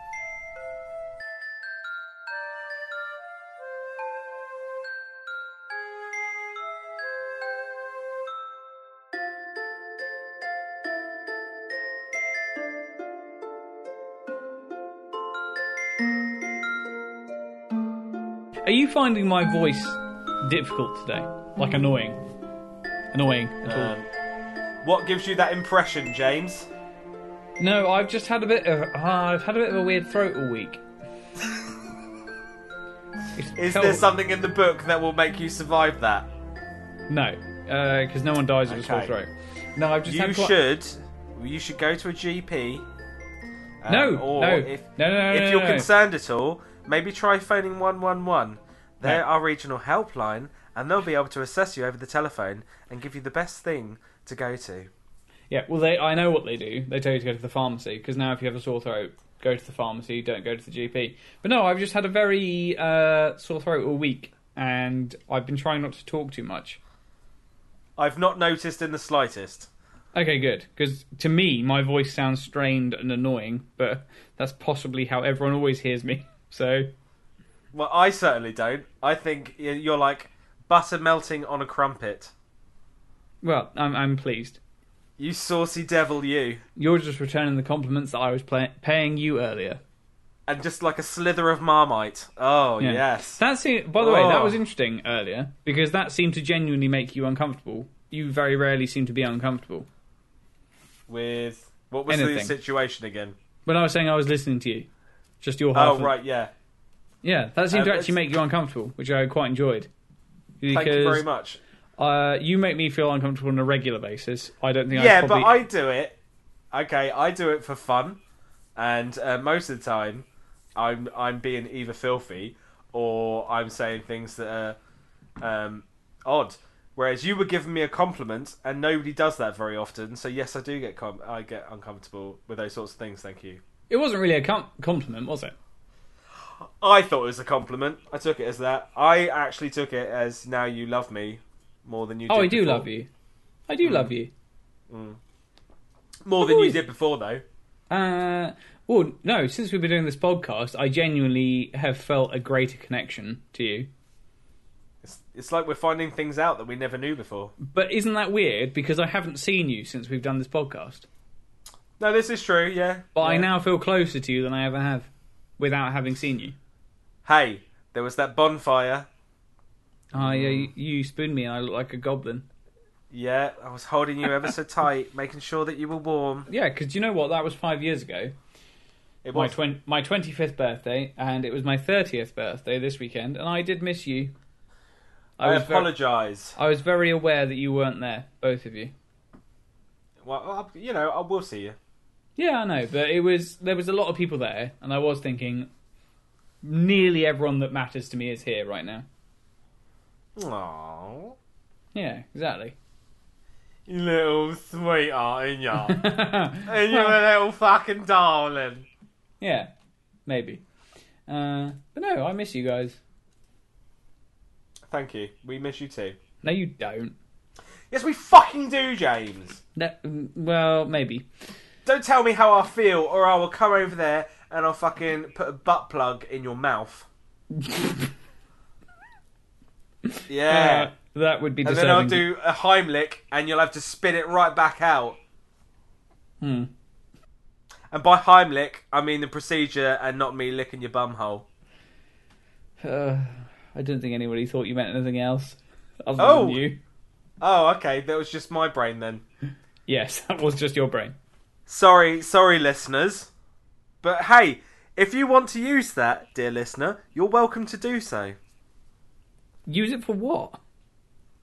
Are you finding my voice difficult today? Like annoying? Annoying at all? Um, what gives you that impression, James? No, I've just had a bit of. Uh, I've had a bit of a weird throat all week. Is there something in the book that will make you survive that? No, because no one dies of a sore Okay. throat. No, I've just You had. quite- should. You should go to a GP. um, No, or no. if, No, no, no, if no, you're no. concerned at all, maybe try phoning 111. They're our regional helpline, and they'll be able to assess you over the telephone and give you the best thing to go to. Yeah, well, they. I know what they do. They tell you to go to the pharmacy because now if you have a sore throat, go to the pharmacy. Don't go to the GP. But no, I've just had a very uh, sore throat all week, and I've been trying not to talk too much. I've not noticed in the slightest. Okay, good. Because to me, my voice sounds strained and annoying, but that's possibly how everyone always hears me. So Well, I certainly don't. I think you're like butter melting on a crumpet. Well, I'm, I'm pleased. You saucy devil, you. You're just returning the compliments that I was play- paying you earlier. And just like a slither of marmite. Oh, Yeah. yes. That seemed, by the way, that Oh. was interesting earlier because that seemed to genuinely make you uncomfortable. You very rarely seem to be uncomfortable. With. What was the situation again? When I was saying I was listening to you, just your half. Oh, of- right, yeah. Yeah, that seemed Um, to actually make you uncomfortable, which I quite enjoyed. Because Thank you very much. Uh, you make me feel uncomfortable on a regular basis. I don't think. Yeah, I probably... Yeah, but I do it. Okay, I do it for fun, and uh, most of the time, I'm I'm being either filthy or I'm saying things that are um, odd. Whereas you were giving me a compliment, and nobody does that very often. So yes, I do get com- I get uncomfortable with those sorts of things. Thank you. It wasn't really a com- compliment, was it? I thought it was a compliment. I took it as that. I actually took it as now you love me more than you. Oh, I do before. love you. I do love you. more I've than always- you did before, though. Uh, well, no. Since we've been doing this podcast, I genuinely have felt a greater connection to you. It's, it's like we're finding things out that we never knew before. But isn't that weird? Because I haven't seen you since we've done this podcast. No, this is true. Yeah, But I now feel closer to you than I ever have, without having seen you. Hey, there was that bonfire. Ah, yeah, you, you spooned me I look like a goblin. Yeah, I was holding you ever so tight, making sure that you were warm. Yeah, because you know what? That was five years ago. It My was. twen- my twenty fifth birthday, and it was my thirtieth birthday this weekend, and I did miss you. I, was ver- apologise. I was very aware that you weren't there, both of you. Well, I- you know, I will see you. Yeah, I know, but it was there was a lot of people there, and I was thinking, nearly everyone that matters to me is here right now. Aww. Yeah, exactly. You little sweetheart, ain't ya? and you're a little fucking darling. yeah, maybe. Uh, but no, I miss you guys. Thank you. We miss you too. No, you don't. Yes, we fucking do, James. No, well, maybe. Don't tell me how I feel, or I will come over there and I'll fucking put a butt plug in your mouth. yeah. Uh, that would be and then I'll do a Heimlich, and you'll have to spit it right back out. Hmm. And by Heimlich, I mean the procedure and not me licking your bum hole. Uh, I don't think anybody thought you meant anything else other Oh. than you. Oh, okay, that was just my brain then. Yes, that was just your brain. Sorry, sorry, listeners. But hey, if you want to use that, dear listener, you're welcome to do so. Use it for what?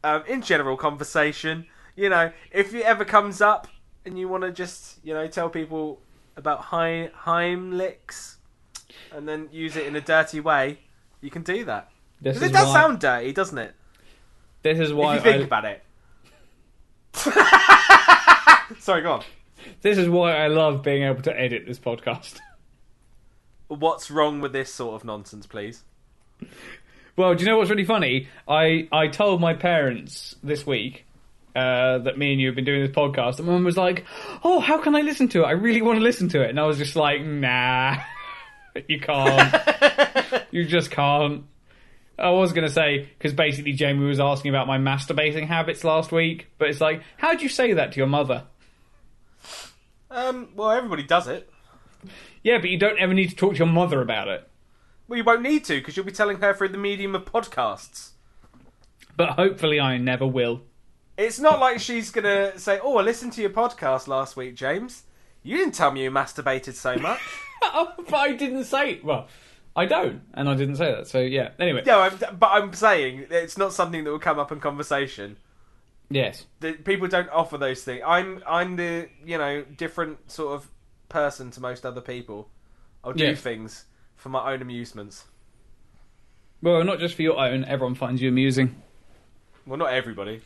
um, in general conversation. You know, if it ever comes up and you want to just, you know, tell people about Heim- Heimlichs and then use it in a dirty way, you can do that. This 'Cause is it does why, sound dirty, doesn't it? This is why if you think I, about it. Sorry, go on. this is why I love being able to edit this podcast. What's wrong with this sort of nonsense, please? Well, do you know what's really funny? I, I told my parents this week uh, that me and you have been doing this podcast, and mum was like, "Oh, how can I listen to it? I really want to listen to it." And I was just like, "Nah, you can't. you just can't." I was going to say because basically Jamie was asking about my masturbating habits last week, but it's like, how'd you say that to your mother? Um, well, everybody does it. Yeah, but you don't ever need to talk to your mother about it. Well, you won't need to because you'll be telling her through the medium of podcasts. But hopefully, I never will. It's not like she's gonna say, "Oh, I listened to your podcast last week, James. You didn't tell me you masturbated so much." Oh, but I didn't say. Well, I don't, and I didn't say that. So yeah. Anyway, no, I'm, but I'm saying it's not something that will come up in conversation. yes, The, people don't offer those things. I'm I'm the you know different sort of person to most other people. I'll do Yeah. things for my own amusements. well, not just for your own. Everyone finds you amusing. Well, not everybody.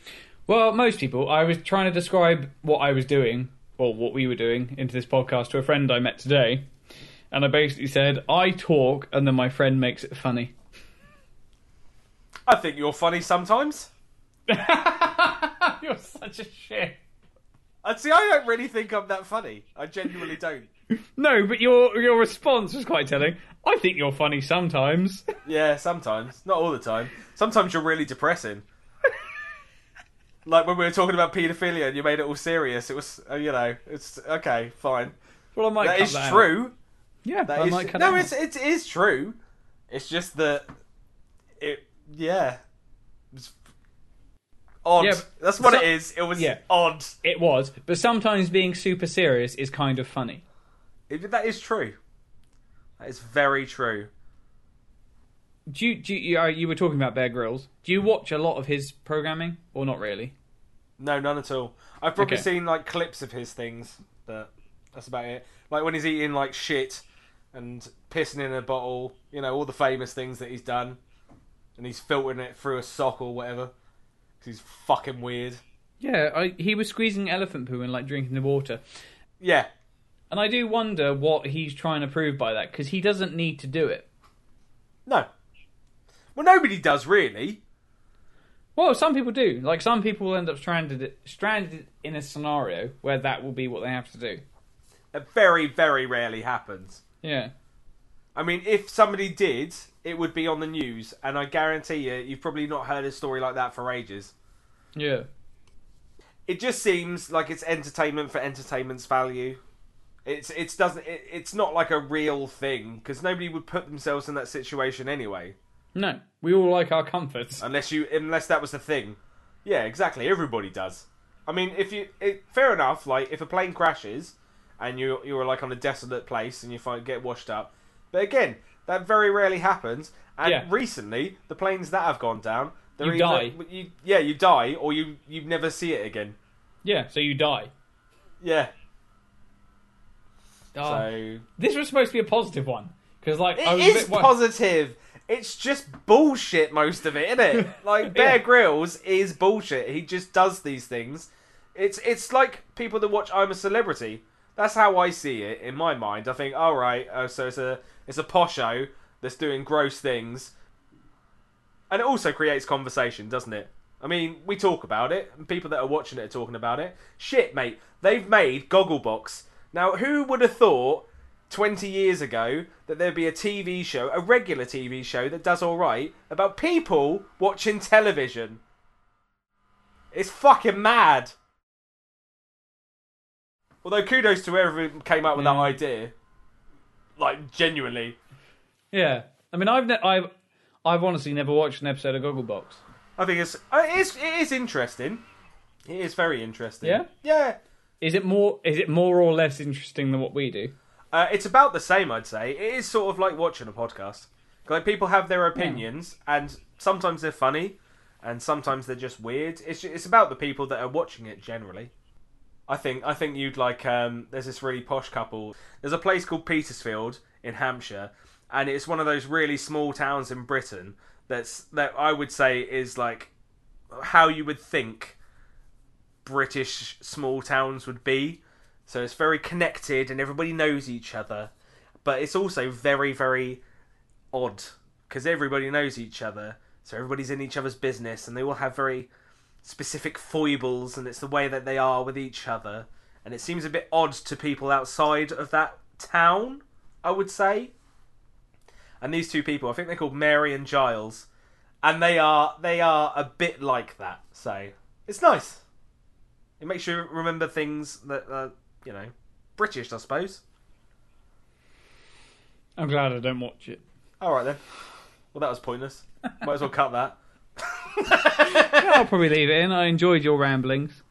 Well, most people. I was trying to describe what I was doing, or what we were doing, into this podcast to a friend I met today, and I basically said, "I talk, and then my friend makes it funny." I think you're funny sometimes. You're such a shit. And see, I don't really think I'm that funny. I genuinely don't. No, but your your response was quite telling. I think you're funny sometimes. Yeah, sometimes. Not all the time. Sometimes you're really depressing. like when we were talking about paedophilia and you made it all serious. It was, uh, you know, it's okay, fine. Well, I might. That is that out. true. Yeah, That I is- might cut no, it's it is true. It's just that it, yeah, it's odd. Yeah, That's what so- it is. It was yeah. odd. It was, but sometimes being super serious is kind of funny. It- that is true. That is very true. Do you, do you, uh, you were talking about Bear Grylls. Do you watch a lot of his programming, or not really? No, none at all. I've probably Okay. seen like clips of his things, but that's about it. Like when he's eating like shit and pissing in a bottle, you know, all the famous things that he's done, and he's filtering it through a sock or whatever. 'Cause he's fucking weird. Yeah, I, he was squeezing elephant poo and like drinking the water, Yeah, and I do wonder what he's trying to prove by that because he doesn't need to do it. no. Well, nobody does really. Well, some people do. Like some people will end up stranded stranded in a scenario where that will be what they have to do. It very, very rarely happens. Yeah. I mean, if somebody did, it would be on the news, and I guarantee you, you've probably not heard a story like that for ages. Yeah. it just seems like it's entertainment for entertainment's value. It's it's doesn't it, it's not like a real thing because nobody would put themselves in that situation anyway No, we all like our comforts. unless you unless that was the thing. Yeah, exactly. Everybody does. I mean, if you it, fair enough. Like if a plane crashes and you you're like on a desolate place and you find get washed up, but again, that very rarely happens. And Yeah. recently, the planes that have gone down, they're You either- die. You, yeah, you die, or you you never see it again. Yeah, so you die. Yeah. Oh, So this was supposed to be a positive one because, like, I It was a bit wor- positive. It's just bullshit, most of it, isn't it? Like Bear Yeah. Grylls is bullshit. He just does these things. It's it's like people that watch I'm a Celebrity. That's how I see it in my mind. I think, all right, uh, so it's a it's a posho that's doing gross things, and it also creates conversation, doesn't it? I mean, we talk about it, and people that are watching it are talking about it. Shit, mate, they've made Gogglebox. Now, who would have thought 20 years ago that there'd be a TV show, a regular TV show that does all right about people watching television? It's fucking mad. Although kudos to whoever came up with that idea. Like genuinely. Yeah, I mean, I've ne- I've I've honestly never watched an episode of Gogglebox. I think it's uh, it is, it is interesting. It is very interesting. Yeah? Yeah. Is it more? Is it more or less interesting than what we do? Uh, it's about the same, I'd say. It is sort of like watching a podcast. Like people have their opinions, and sometimes they're funny, and sometimes they're just weird. It's it's about the people that are watching it generally. I think I think you'd like. Um, there's this really posh couple. There's a place called Petersfield in Hampshire, and it's one of those really small towns in Britain. That's that I would say is like how you would think British small towns would be. So it's very connected and everybody knows each other, but it's also very very odd because everybody knows each other. So everybody's in each other's business and they all have very specific foibles and it's the way that they are with each other. And it seems a bit odd to people outside of that town, I would say. And these two people, I think they're called Mary and Giles, and they are they are a bit like that. So it's nice. It makes you remember things that are, you know, British, I suppose. I'm glad I don't watch it. All right then. Well, that was pointless. Might as well cut that. Yeah, I'll probably leave it in. I enjoyed your ramblings.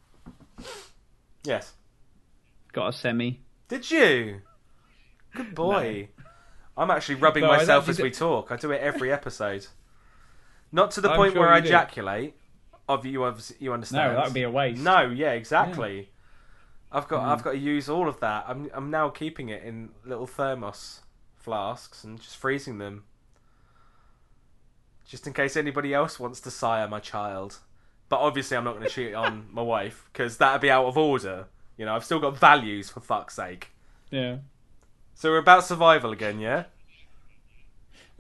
Yes. Got a semi. Did you? Good boy. I'm actually rubbing No, myself as we talk. I do it every episode. Not to the I'm point sure where I do. ejaculate. Of you, obviously, you understand. No, that would be a waste. No, yeah, exactly. I've got Mm. I've got to use all of that. I'm I'm now keeping it in little thermos flasks and just freezing them. Just in case anybody else wants to sire my child. But obviously I'm not going to cheat on my wife because that'd be out of order. You know, I've still got values for fuck's sake. Yeah. So we're about survival again, yeah?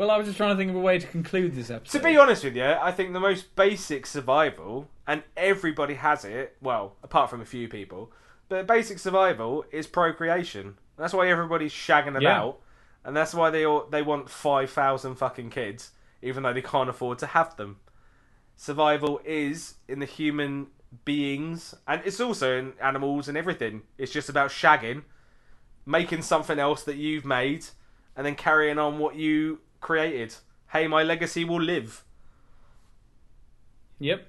Well, I was just trying to think of a way to conclude this episode. To be honest with you, I think the most basic survival, and everybody has it, well, apart from a few people, but basic survival is procreation. That's why everybody's shagging Yeah. about, and that's why they all, they want 5,000 fucking kids, even though they can't afford to have them. Survival is in the human beings, and it's also in animals and everything. It's just about shagging, making something else that you've made, and then carrying on what you created. Hey, my legacy will live. Yep.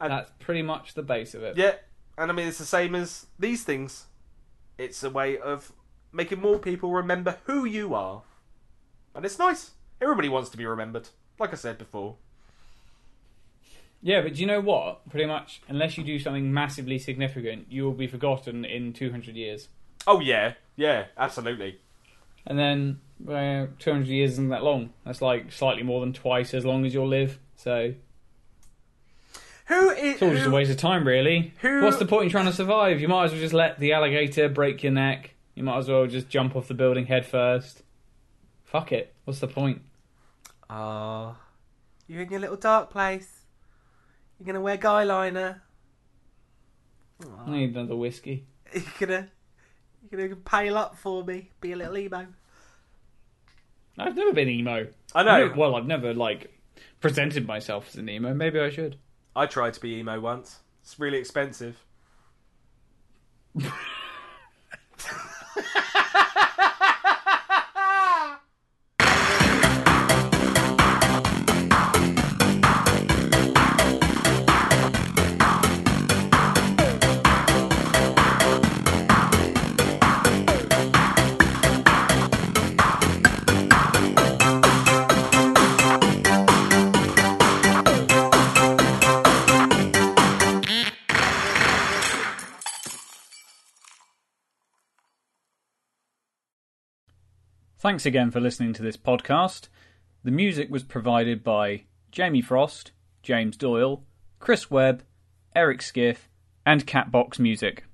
And- That's pretty much the base of it. Yeah, and I mean it's the same as these things. It's a way of making more people remember who you are, and it's nice. Everybody wants to be remembered, like I said before. Yeah, but do you know what? Pretty much, unless you do something massively significant, you will be forgotten in 200 years. Oh yeah, yeah, absolutely. And then, well, 200 years isn't that long. That's like slightly more than twice as long as you'll live. So Who is? it's all just a waste of time, really. who- What's the point in trying to survive? You might as well just let the alligator break your neck. You might as well just jump off the building head first. Fuck it. What's the point? Ah, you're in your little dark place. You're gonna wear guy liner. I need another whiskey. You're gonna, you're gonna pale up for me. Be a little emo. I've never been emo. I know. Well, I've never like presented myself as an emo. Maybe I should. I tried to be emo once. It's really expensive. Thanks again for listening to this podcast. The music was provided by Jamie Frost, James Doyle, Chris Webb, Eric Skiff, and Catbox Music.